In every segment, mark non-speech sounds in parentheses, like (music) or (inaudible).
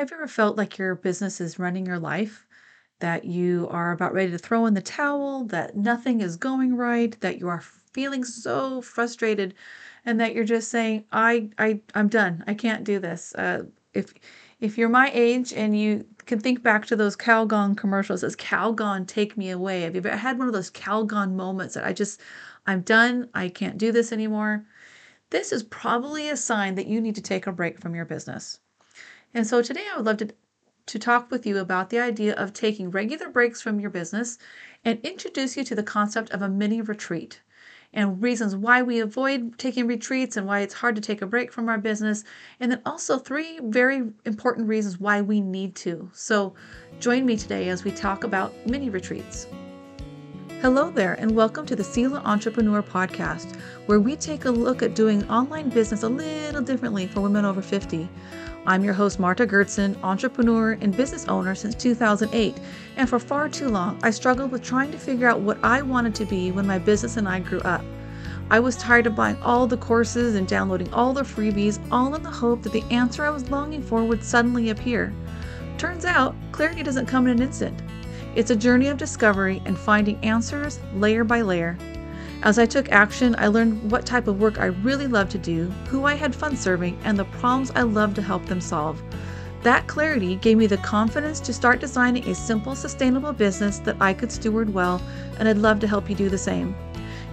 Have you ever felt like your business is running your life? That you are about ready to throw in the towel, that nothing is going right, that you are feeling so frustrated, and that you're just saying, I, I, I'm done. I can't do this. Uh, if, if you're my age and you can think back to those Calgon commercials, as Calgon take me away. Have you ever had one of those Calgon moments that I just, I'm done. I can't do this anymore? This is probably a sign that you need to take a break from your business. And so today I would love to, to talk with you about the idea of taking regular breaks from your business and introduce you to the concept of a mini retreat and reasons why we avoid taking retreats and why it's hard to take a break from our business. And then also three very important reasons why we need to. So join me today as we talk about mini retreats. Hello there, and welcome to the Selah Entrepreneur Podcast, where we take a look at doing online business a little differently for women over 50. I'm your host, Marta Goertzen, entrepreneur and business owner since 2008. And for far too long, I struggled with trying to figure out what I wanted to be when my business and I grew up. I was tired of buying all the courses and downloading all the freebies, all in the hope that the answer I was longing for would suddenly appear. Turns out, clarity doesn't come in an instant. It's a journey of discovery and finding answers layer by layer. As I took action, I learned what type of work I really loved to do, who I had fun serving, and the problems I loved to help them solve. That clarity gave me the confidence to start designing a simple, sustainable business that I could steward well, and I'd love to help you do the same.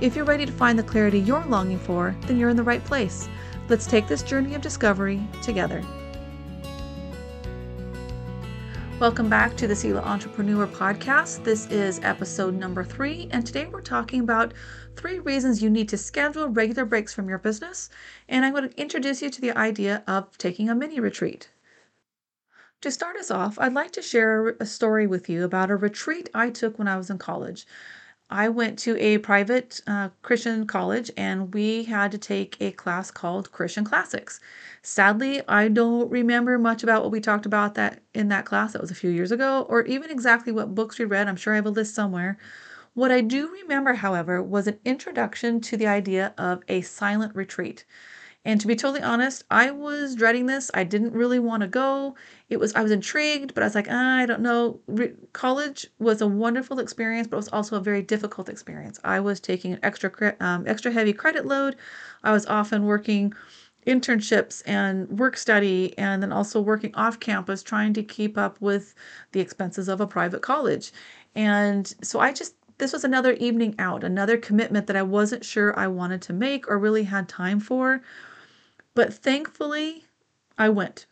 If you're ready to find the clarity you're longing for, then you're in the right place. Let's take this journey of discovery together. Welcome back to the Selah Entrepreneur Podcast. This is episode number three, and today we're talking about three reasons you need to schedule regular breaks from your business. And I'm going to introduce you to the idea of taking a mini retreat. To start us off, I'd like to share a story with you about a retreat I took when I was in college. I went to a private uh, Christian college and we had to take a class called Christian Classics. Sadly, I don't remember much about what we talked about that in that class. That was a few years ago, or even exactly what books we read. I'm sure I have a list somewhere. What I do remember, however, was an introduction to the idea of a silent retreat. And to be totally honest, I was dreading this. I didn't really want to go. It was I was intrigued, but I was like, ah, I don't know. Re- college was a wonderful experience, but it was also a very difficult experience. I was taking an extra um, extra heavy credit load. I was often working internships and work study and then also working off campus trying to keep up with the expenses of a private college. And so I just this was another evening out, another commitment that I wasn't sure I wanted to make or really had time for. But thankfully, I went.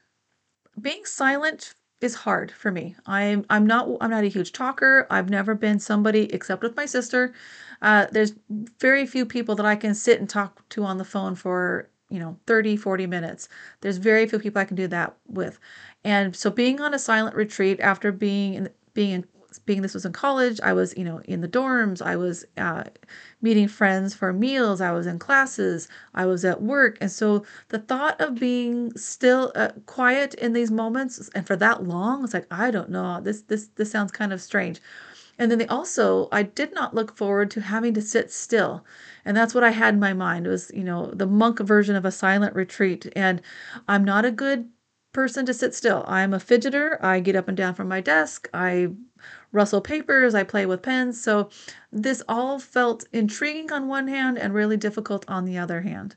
Being silent is hard for me. I'm I'm not I'm not a huge talker. I've never been somebody except with my sister. Uh, there's very few people that I can sit and talk to on the phone for you know 30 40 minutes there's very few people i can do that with and so being on a silent retreat after being in being in being this was in college, I was, you know, in the dorms, I was uh, meeting friends for meals, I was in classes, I was at work. And so the thought of being still uh, quiet in these moments and for that long, it's like, I don't know, this, this, this sounds kind of strange. And then they also, I did not look forward to having to sit still. And that's what I had in my mind. Was, you know, the monk version of a silent retreat. And I'm not a good person to sit still. I'm a fidgeter. I get up and down from my desk. I rustle papers, I play with pens. So this all felt intriguing on one hand and really difficult on the other hand.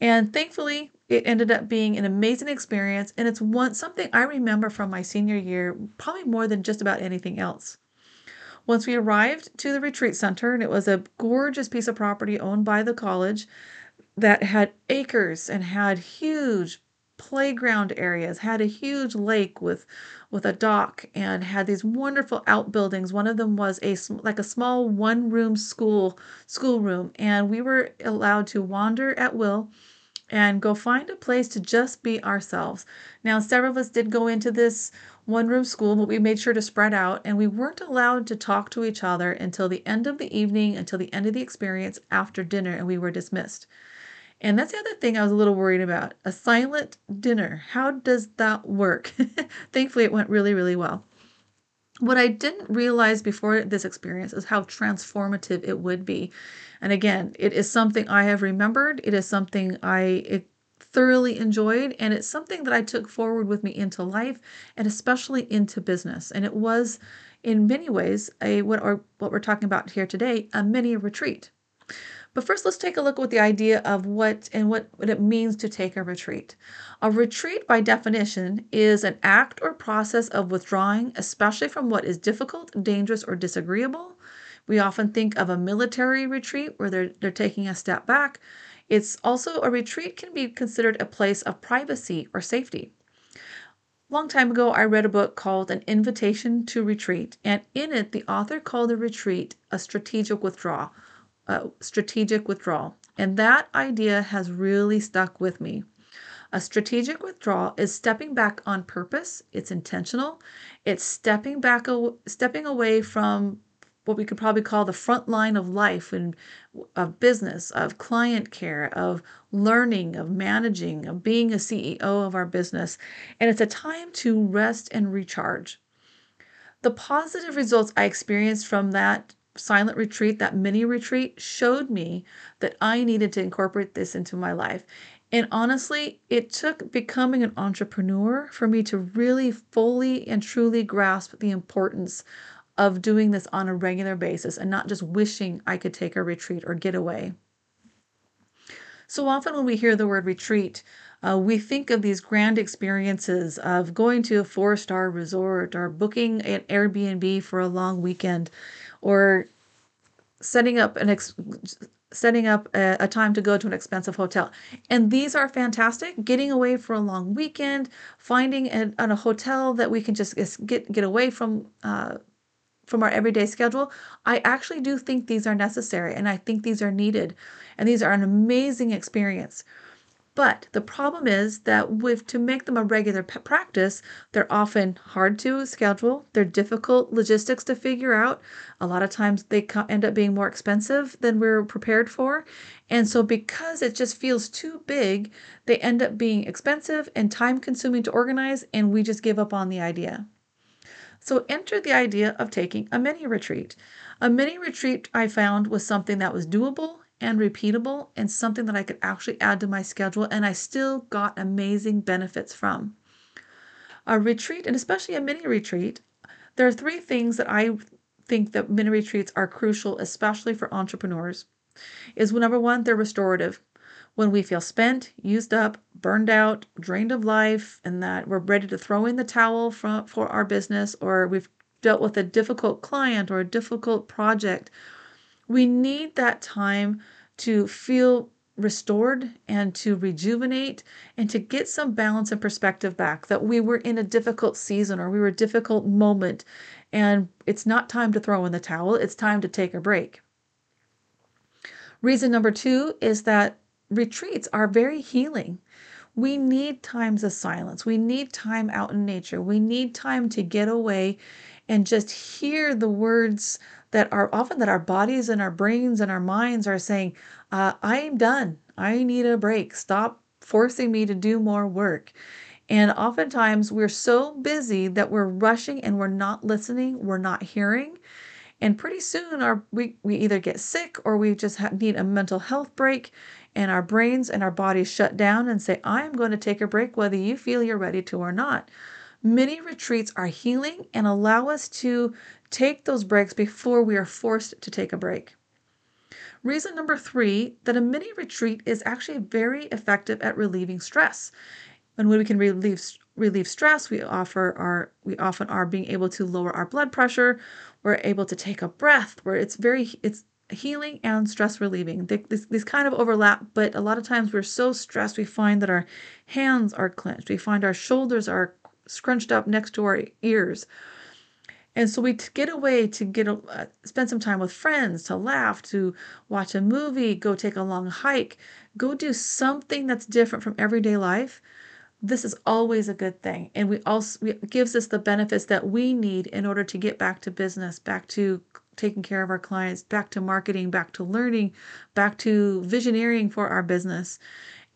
And thankfully, it ended up being an amazing experience and it's one something I remember from my senior year probably more than just about anything else. Once we arrived to the retreat center and it was a gorgeous piece of property owned by the college that had acres and had huge playground areas, had a huge lake with with a dock and had these wonderful outbuildings. One of them was a like a small one-room school schoolroom and we were allowed to wander at will and go find a place to just be ourselves. Now, several of us did go into this one room school, but we made sure to spread out and we weren't allowed to talk to each other until the end of the evening, until the end of the experience after dinner, and we were dismissed. And that's the other thing I was a little worried about a silent dinner. How does that work? (laughs) Thankfully, it went really, really well. What I didn't realize before this experience is how transformative it would be. And again, it is something I have remembered, it is something I thoroughly enjoyed and it's something that I took forward with me into life and especially into business. And it was in many ways a what or what we're talking about here today, a mini retreat. But first, let's take a look at the idea of what and what, what it means to take a retreat. A retreat, by definition, is an act or process of withdrawing, especially from what is difficult, dangerous, or disagreeable. We often think of a military retreat where they're, they're taking a step back. It's also a retreat can be considered a place of privacy or safety. Long time ago, I read a book called An Invitation to Retreat, and in it, the author called the retreat a strategic withdrawal uh, strategic withdrawal. And that idea has really stuck with me. A strategic withdrawal is stepping back on purpose. It's intentional. It's stepping back, stepping away from what we could probably call the front line of life and of business, of client care, of learning, of managing, of being a CEO of our business. And it's a time to rest and recharge. The positive results I experienced from that silent retreat, that mini retreat, showed me that I needed to incorporate this into my life. And honestly, it took becoming an entrepreneur for me to really fully and truly grasp the importance of doing this on a regular basis and not just wishing I could take a retreat or get away. So often, when we hear the word retreat, uh, we think of these grand experiences of going to a four star resort or booking an Airbnb for a long weekend or setting up an ex- setting up a, a, time to go to an expensive hotel. And these are fantastic. Getting away for a long weekend, finding a, a hotel that we can just get get away from uh, from our everyday schedule. I actually do think these are necessary, and I think these are needed, and these are an amazing experience. But the problem is that with to make them a regular practice, they're often hard to schedule. They're difficult logistics to figure out. A lot of times they end up being more expensive than we're prepared for. And so because it just feels too big, they end up being expensive and time consuming to organize and we just give up on the idea. So enter the idea of taking a mini retreat. A mini retreat I found was something that was doable and repeatable and something that I could actually add to my schedule and I still got amazing benefits from. A retreat, and especially a mini retreat, there are three things that I think that mini retreats are crucial, especially for entrepreneurs. Is number one, they're restorative. When we feel spent, used up, burned out, drained of life, and that we're ready to throw in the towel for, for our business, or we've dealt with a difficult client or a difficult project we need that time to feel restored and to rejuvenate and to get some balance and perspective back that we were in a difficult season or we were a difficult moment. And it's not time to throw in the towel. It's time to take a break. Reason number two is that retreats are very healing. We need times of silence. We need time out in nature. We need time to get away and just hear the words that are often that our bodies and our brains and our minds are saying, uh, I am done. I need a break. Stop forcing me to do more work. And oftentimes we're so busy that we're rushing and we're not listening, we're not hearing. And pretty soon our we, we either get sick or we just have, need a mental health break and our brains and our bodies shut down and say, I am going to take a break whether you feel you're ready to or not. Many retreats are healing and allow us to take those breaks before we are forced to take a break. Reason number three that a mini retreat is actually very effective at relieving stress. And when we can relieve relieve stress, we offer our we often are being able to lower our blood pressure. We're able to take a breath where it's very it's healing and stress relieving. These, these kind of overlap, but a lot of times we're so stressed we find that our hands are clenched. We find our shoulders are scrunched up next to our ears. And so we get away to get uh, spend some time with friends, to laugh, to watch a movie, go take a long hike, go do something that's different from everyday life. This is always a good thing, and we also it gives us the benefits that we need in order to get back to business, back to taking care of our clients, back to marketing, back to learning, back to visioneering for our business.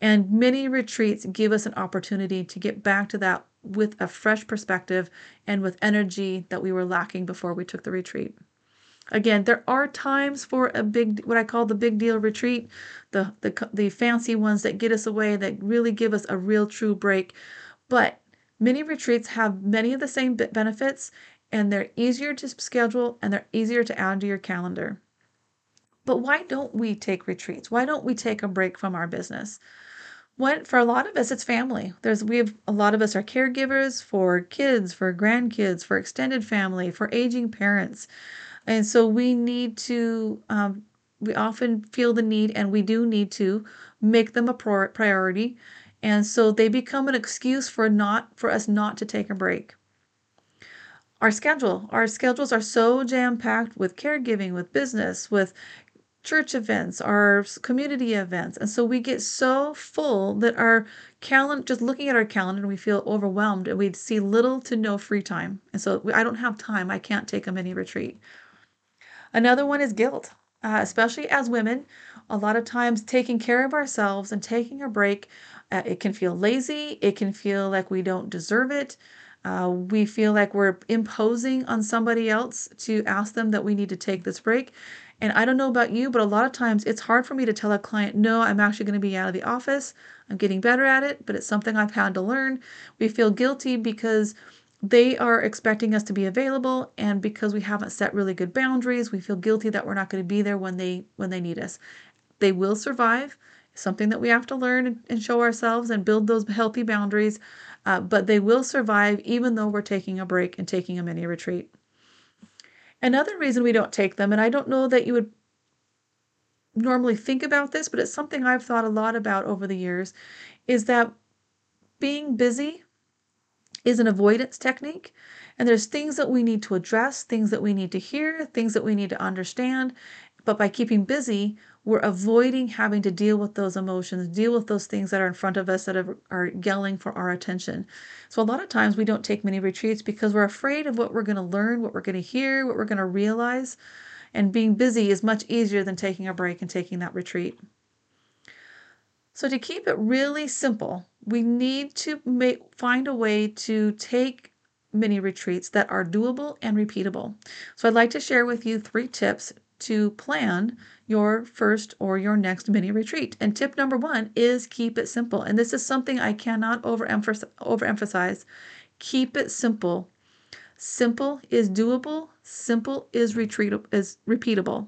And many retreats give us an opportunity to get back to that with a fresh perspective and with energy that we were lacking before we took the retreat. Again, there are times for a big, what I call the big deal retreat, the, the, the fancy ones that get us away, that really give us a real true break. But many retreats have many of the same benefits and they're easier to schedule and they're easier to add to your calendar. But why don't we take retreats? Why don't we take a break from our business? What for a lot of us it's family. There's we have a lot of us are caregivers for kids, for grandkids, for extended family, for aging parents. And so we need to, um, we often feel the need, and we do need to make them a priority. And so they become an excuse for not for us not to take a break. Our schedule, our schedules are so jam packed with caregiving, with business, with church events, our community events. And so we get so full that our calendar, just looking at our calendar, we feel overwhelmed and we see little to no free time. And so I don't have time. I can't take a mini retreat. Another one is guilt, uh, especially as women. A lot of times, taking care of ourselves and taking a break, uh, it can feel lazy. It can feel like we don't deserve it. Uh, we feel like we're imposing on somebody else to ask them that we need to take this break. And I don't know about you, but a lot of times it's hard for me to tell a client, no, I'm actually going to be out of the office. I'm getting better at it, but it's something I've had to learn. We feel guilty because they are expecting us to be available and because we haven't set really good boundaries we feel guilty that we're not going to be there when they when they need us they will survive something that we have to learn and show ourselves and build those healthy boundaries uh, but they will survive even though we're taking a break and taking a mini retreat another reason we don't take them and i don't know that you would normally think about this but it's something i've thought a lot about over the years is that being busy is an avoidance technique. And there's things that we need to address, things that we need to hear, things that we need to understand. But by keeping busy, we're avoiding having to deal with those emotions, deal with those things that are in front of us that are, are yelling for our attention. So, a lot of times we don't take many retreats because we're afraid of what we're going to learn, what we're going to hear, what we're going to realize. And being busy is much easier than taking a break and taking that retreat. So, to keep it really simple, we need to make, find a way to take mini retreats that are doable and repeatable. So, I'd like to share with you three tips to plan your first or your next mini retreat. And tip number one is keep it simple. And this is something I cannot overemphasize. Keep it simple. Simple is doable. Simple is retreat is repeatable.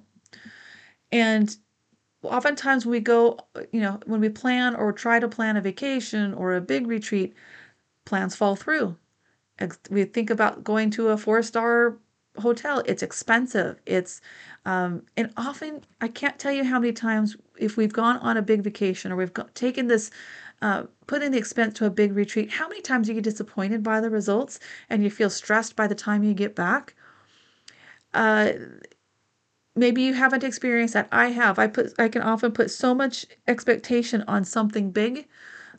And oftentimes we go, you know, when we plan or try to plan a vacation or a big retreat, plans fall through. We think about going to a four star hotel. It's expensive. It's um, and often I can't tell you how many times if we've gone on a big vacation or we've got, taken this, uh, put in the expense to a big retreat. How many times you get disappointed by the results and you feel stressed by the time you get back? Uh, maybe you haven't experienced that. I have. I put I can often put so much expectation on something big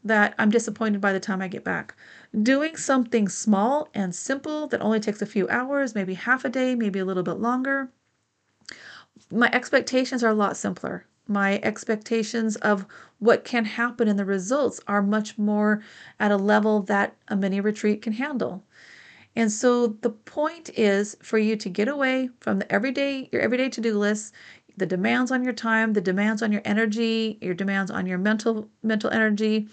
that I'm disappointed by the time I get back. Doing something small and simple that only takes a few hours, maybe half a day, maybe a little bit longer. My expectations are a lot simpler. My expectations of what can happen and the results are much more at a level that a mini retreat can handle. And so the point is for you to get away from the everyday your everyday to-do list, the demands on your time, the demands on your energy, your demands on your mental mental energy,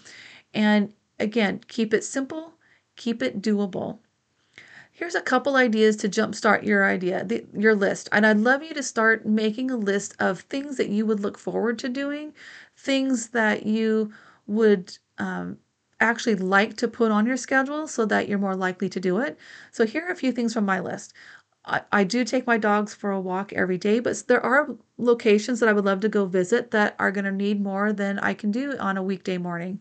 and again, keep it simple, keep it doable. Here's a couple ideas to jumpstart your idea, the, your list. And I'd love you to start making a list of things that you would look forward to doing, things that you would um, actually like to put on your schedule so that you're more likely to do it. So here are a few things from my list. I, I do take my dogs for a walk every day, but there are locations that I would love to go visit that are going to need more than I can do on a weekday morning.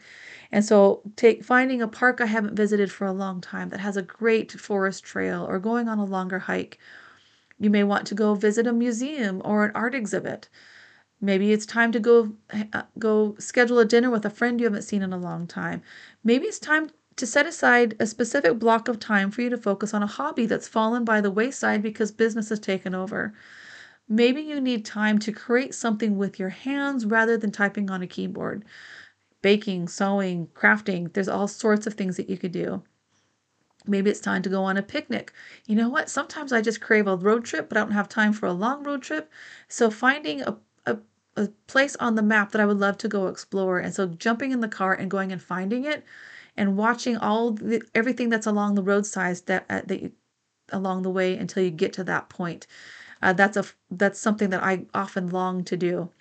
And so take finding a park I haven't visited for a long time that has a great forest trail or going on a longer hike. You may want to go visit a museum or an art exhibit. Maybe it's time to go uh, go schedule a dinner with a friend you haven't seen in a long time. Maybe it's time to set aside a specific block of time for you to focus on a hobby that's fallen by the wayside because business has taken over. Maybe you need time to create something with your hands rather than typing on a keyboard. Baking, sewing, crafting, there's all sorts of things that you could do. Maybe it's time to go on a picnic. You know what? Sometimes I just crave a road trip, but I don't have time for a long road trip. So finding a, a, a place on the map that I would love to go explore. And so jumping in the car and going and finding it and watching all the, everything that's along the roadside that, uh, that you, along the way until you get to that point. Uh, that's a that's something that I often long to do.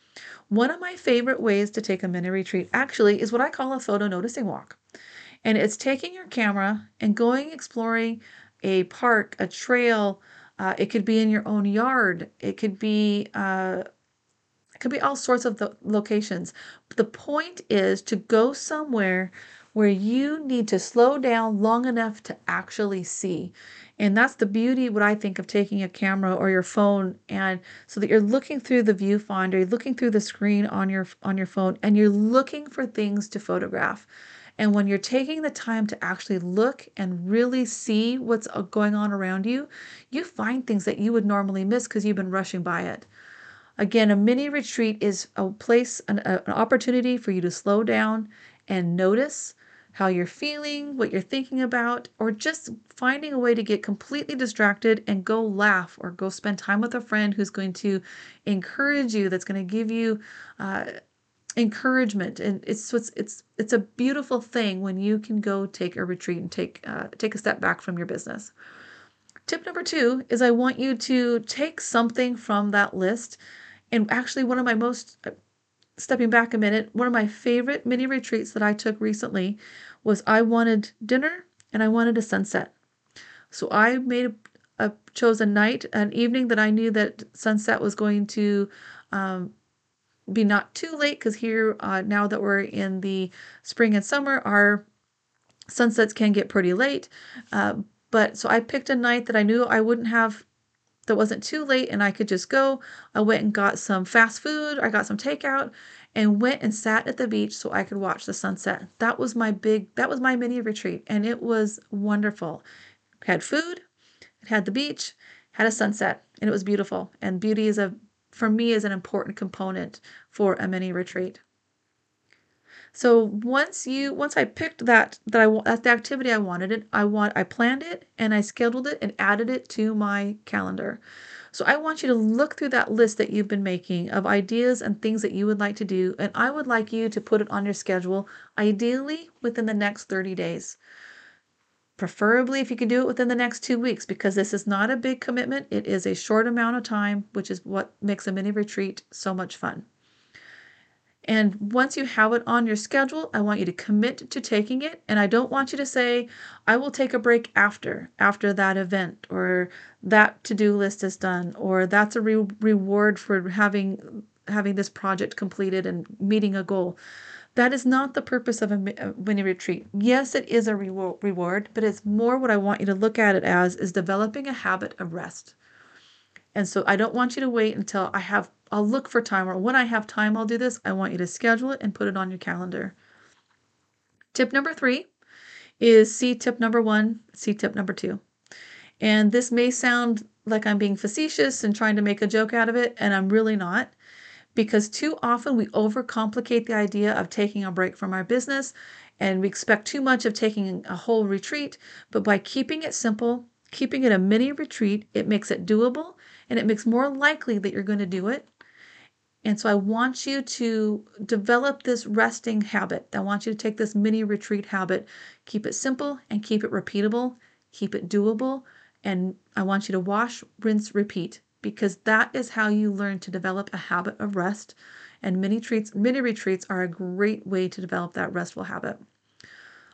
One of my favorite ways to take a mini retreat actually is what I call a photo noticing walk. And it's taking your camera and going exploring a park, a trail. Uh, it could be in your own yard. It could be uh, it could be all sorts of the locations. But the point is to go somewhere where you need to slow down long enough to actually see. And that's the beauty, what I think, of taking a camera or your phone, and so that you're looking through the viewfinder, you're looking through the screen on your on your phone, and you're looking for things to photograph. And when you're taking the time to actually look and really see what's uh, going on around you, you find things that you would normally miss because you've been rushing by it. Again, a mini retreat is a place, an, an opportunity for you to slow down and notice how you're feeling, what you're thinking about, or just finding a way to get completely distracted and go laugh or go spend time with a friend who's going to encourage you, that's going to give you uh, encouragement. And it's it's it's a beautiful thing when you can go take a retreat and take uh, take a step back from your business. Tip number two is I want you to take something from that list. And actually, one of my most stepping back a minute, one of my favorite mini retreats that I took recently was I wanted dinner and I wanted a sunset. So I made a, a chose a night, an evening that I knew that sunset was going to um, be not too late because here uh, now that we're in the spring and summer, our sunsets can get pretty late. Uh, but so I picked a night that I knew I wouldn't have that wasn't too late and I could just go. I went and got some fast food, I got some takeout and went and sat at the beach so I could watch the sunset. That was my big that was my mini retreat and it was wonderful. Had food, it had the beach, had a sunset, and it was beautiful. And beauty is a for me is an important component for a mini retreat. So once you once I picked that that I that's the activity I wanted it, I want I planned it and I scheduled it and added it to my calendar. So I want you to look through that list that you've been making of ideas and things that you would like to do and I would like you to put it on your schedule ideally within the next 30 days. Preferably if you can do it within the next 2 weeks because this is not a big commitment, it is a short amount of time, which is what makes a mini retreat so much fun. And once you have it on your schedule, I want you to commit to taking it. And I don't want you to say, I will take a break after, after that event, or that to do list is done, or that's a re- reward for having having this project completed and meeting a goal. That is not the purpose of a mini retreat. Yes, it is a reward, but it's more what I want you to look at it as is developing a habit of rest. And so I don't want you to wait until I have I'll look for time, or when I have time, I'll do this. I want you to schedule it and put it on your calendar. Tip number three is see tip number one, see tip number two. And this may sound like I'm being facetious and trying to make a joke out of it, and I'm really not. Because too often we overcomplicate the idea of taking a break from our business and we expect too much of taking a whole retreat. But by keeping it simple, keeping it a mini retreat, it makes it doable and it makes more likely that you're going to do it and so I want you to develop this resting habit. I want you to take this mini retreat habit, keep it simple and keep it repeatable, keep it doable. And I want you to wash, rinse, repeat because that is how you learn to develop a habit of rest. And mini treats, mini retreats are a great way to develop that restful habit.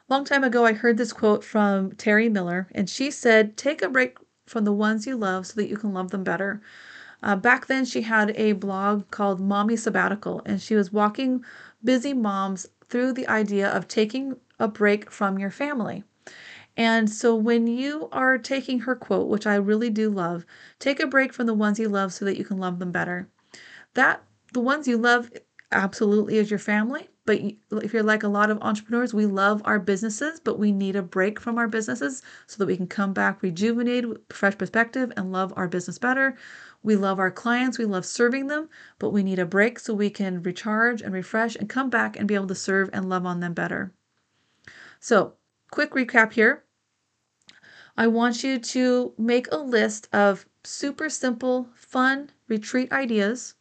Long time ago, I heard this quote from Terry Miller, and she said, Take a break from the ones you love so that you can love them better. Uh, back then, she had a blog called Mommy Sabbatical, and she was walking busy moms through the idea of taking a break from your family. And so, when you are taking her quote, which I really do love, take a break from the ones you love so that you can love them better. That the ones you love absolutely is your family. But if you're like a lot of entrepreneurs, we love our businesses, but we need a break from our businesses so that we can come back rejuvenated, fresh perspective, and love our business better. We love our clients, we love serving them, but we need a break so we can recharge and refresh and come back and be able to serve and love on them better. So, quick recap here. I want you to make a list of super simple, fun retreat ideas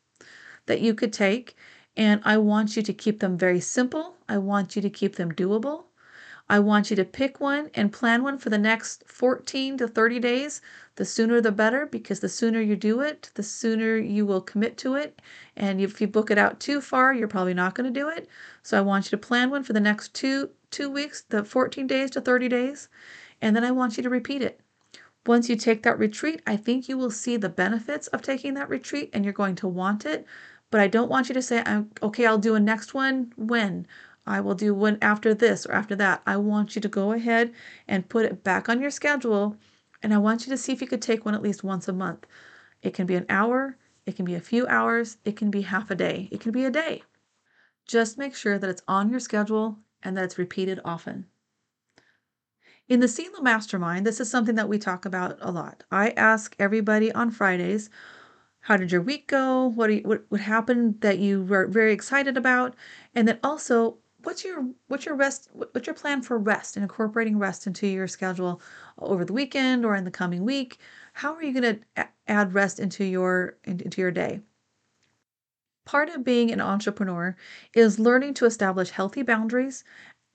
that you could take, and I want you to keep them very simple. I want you to keep them doable. I want you to pick one and plan one for the next 14 to 30 days. The sooner the better because the sooner you do it, the sooner you will commit to it. And if you book it out too far, you're probably not going to do it. So I want you to plan one for the next two two weeks, the 14 days to 30 days, and then I want you to repeat it. Once you take that retreat, I think you will see the benefits of taking that retreat and you're going to want it. But I don't want you to say, okay, I'll do a next one when. I will do one after this or after that. I want you to go ahead and put it back on your schedule. And I want you to see if you could take one at least once a month. It can be an hour, it can be a few hours, it can be half a day, it can be a day. Just make sure that it's on your schedule and that it's repeated often. In the Selah Mastermind, this is something that we talk about a lot. I ask everybody on Fridays, how did your week go? What, you, what what happened that you were very excited about? And then also, what's your what's your rest what's your plan for rest and incorporating rest into your schedule over the weekend or in the coming week how are you going to add rest into your into your day part of being an entrepreneur is learning to establish healthy boundaries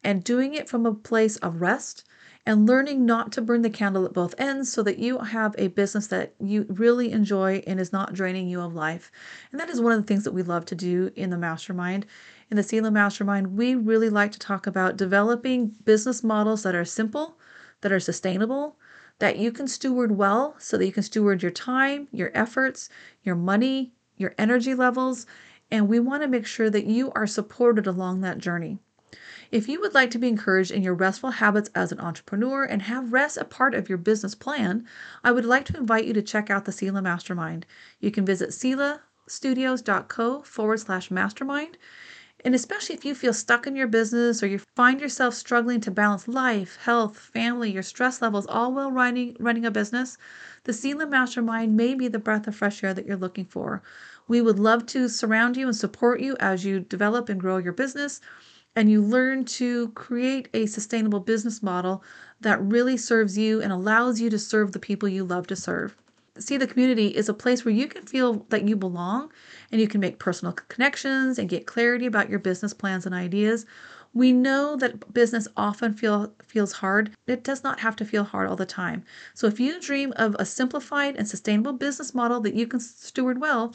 and doing it from a place of rest and learning not to burn the candle at both ends so that you have a business that you really enjoy and is not draining you of life. And that is one of the things that we love to do in the mastermind in the Selah Mastermind, we really like to talk about developing business models that are simple, that are sustainable, that you can steward well so that you can steward your time, your efforts, your money, your energy levels, and we want to make sure that you are supported along that journey. If you would like to be encouraged in your restful habits as an entrepreneur and have rest a part of your business plan, I would like to invite you to check out the Selah Mastermind. You can visit selahstudios.co forward slash mastermind. And especially if you feel stuck in your business or you find yourself struggling to balance life, health, family, your stress levels, all while running, running a business, the Selah Mastermind may be the breath of fresh air that you're looking for. We would love to surround you and support you as you develop and grow your business and you learn to create a sustainable business model that really serves you and allows you to serve the people you love to serve. Selah Community is a place where you can feel that you belong and you can make personal connections and get clarity about your business plans and ideas. We know that business often feel, feels hard. It does not have to feel hard all the time. So if you dream of a simplified and sustainable business model that you can steward well,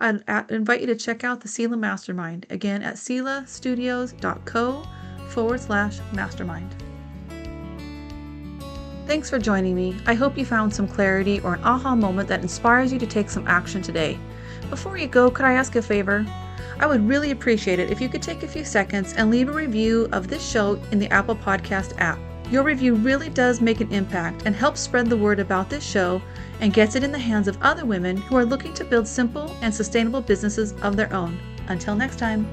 I'd invite you to check out the Selah Mastermind again at selahstudios.co forward slash mastermind. Thanks for joining me. I hope you found some clarity or an aha moment that inspires you to take some action today. Before you go, could I ask a favor? I would really appreciate it if you could take a few seconds and leave a review of this show in the Apple Podcast app. Your review really does make an impact and helps spread the word about this show and gets it in the hands of other women who are looking to build simple and sustainable businesses of their own. Until next time.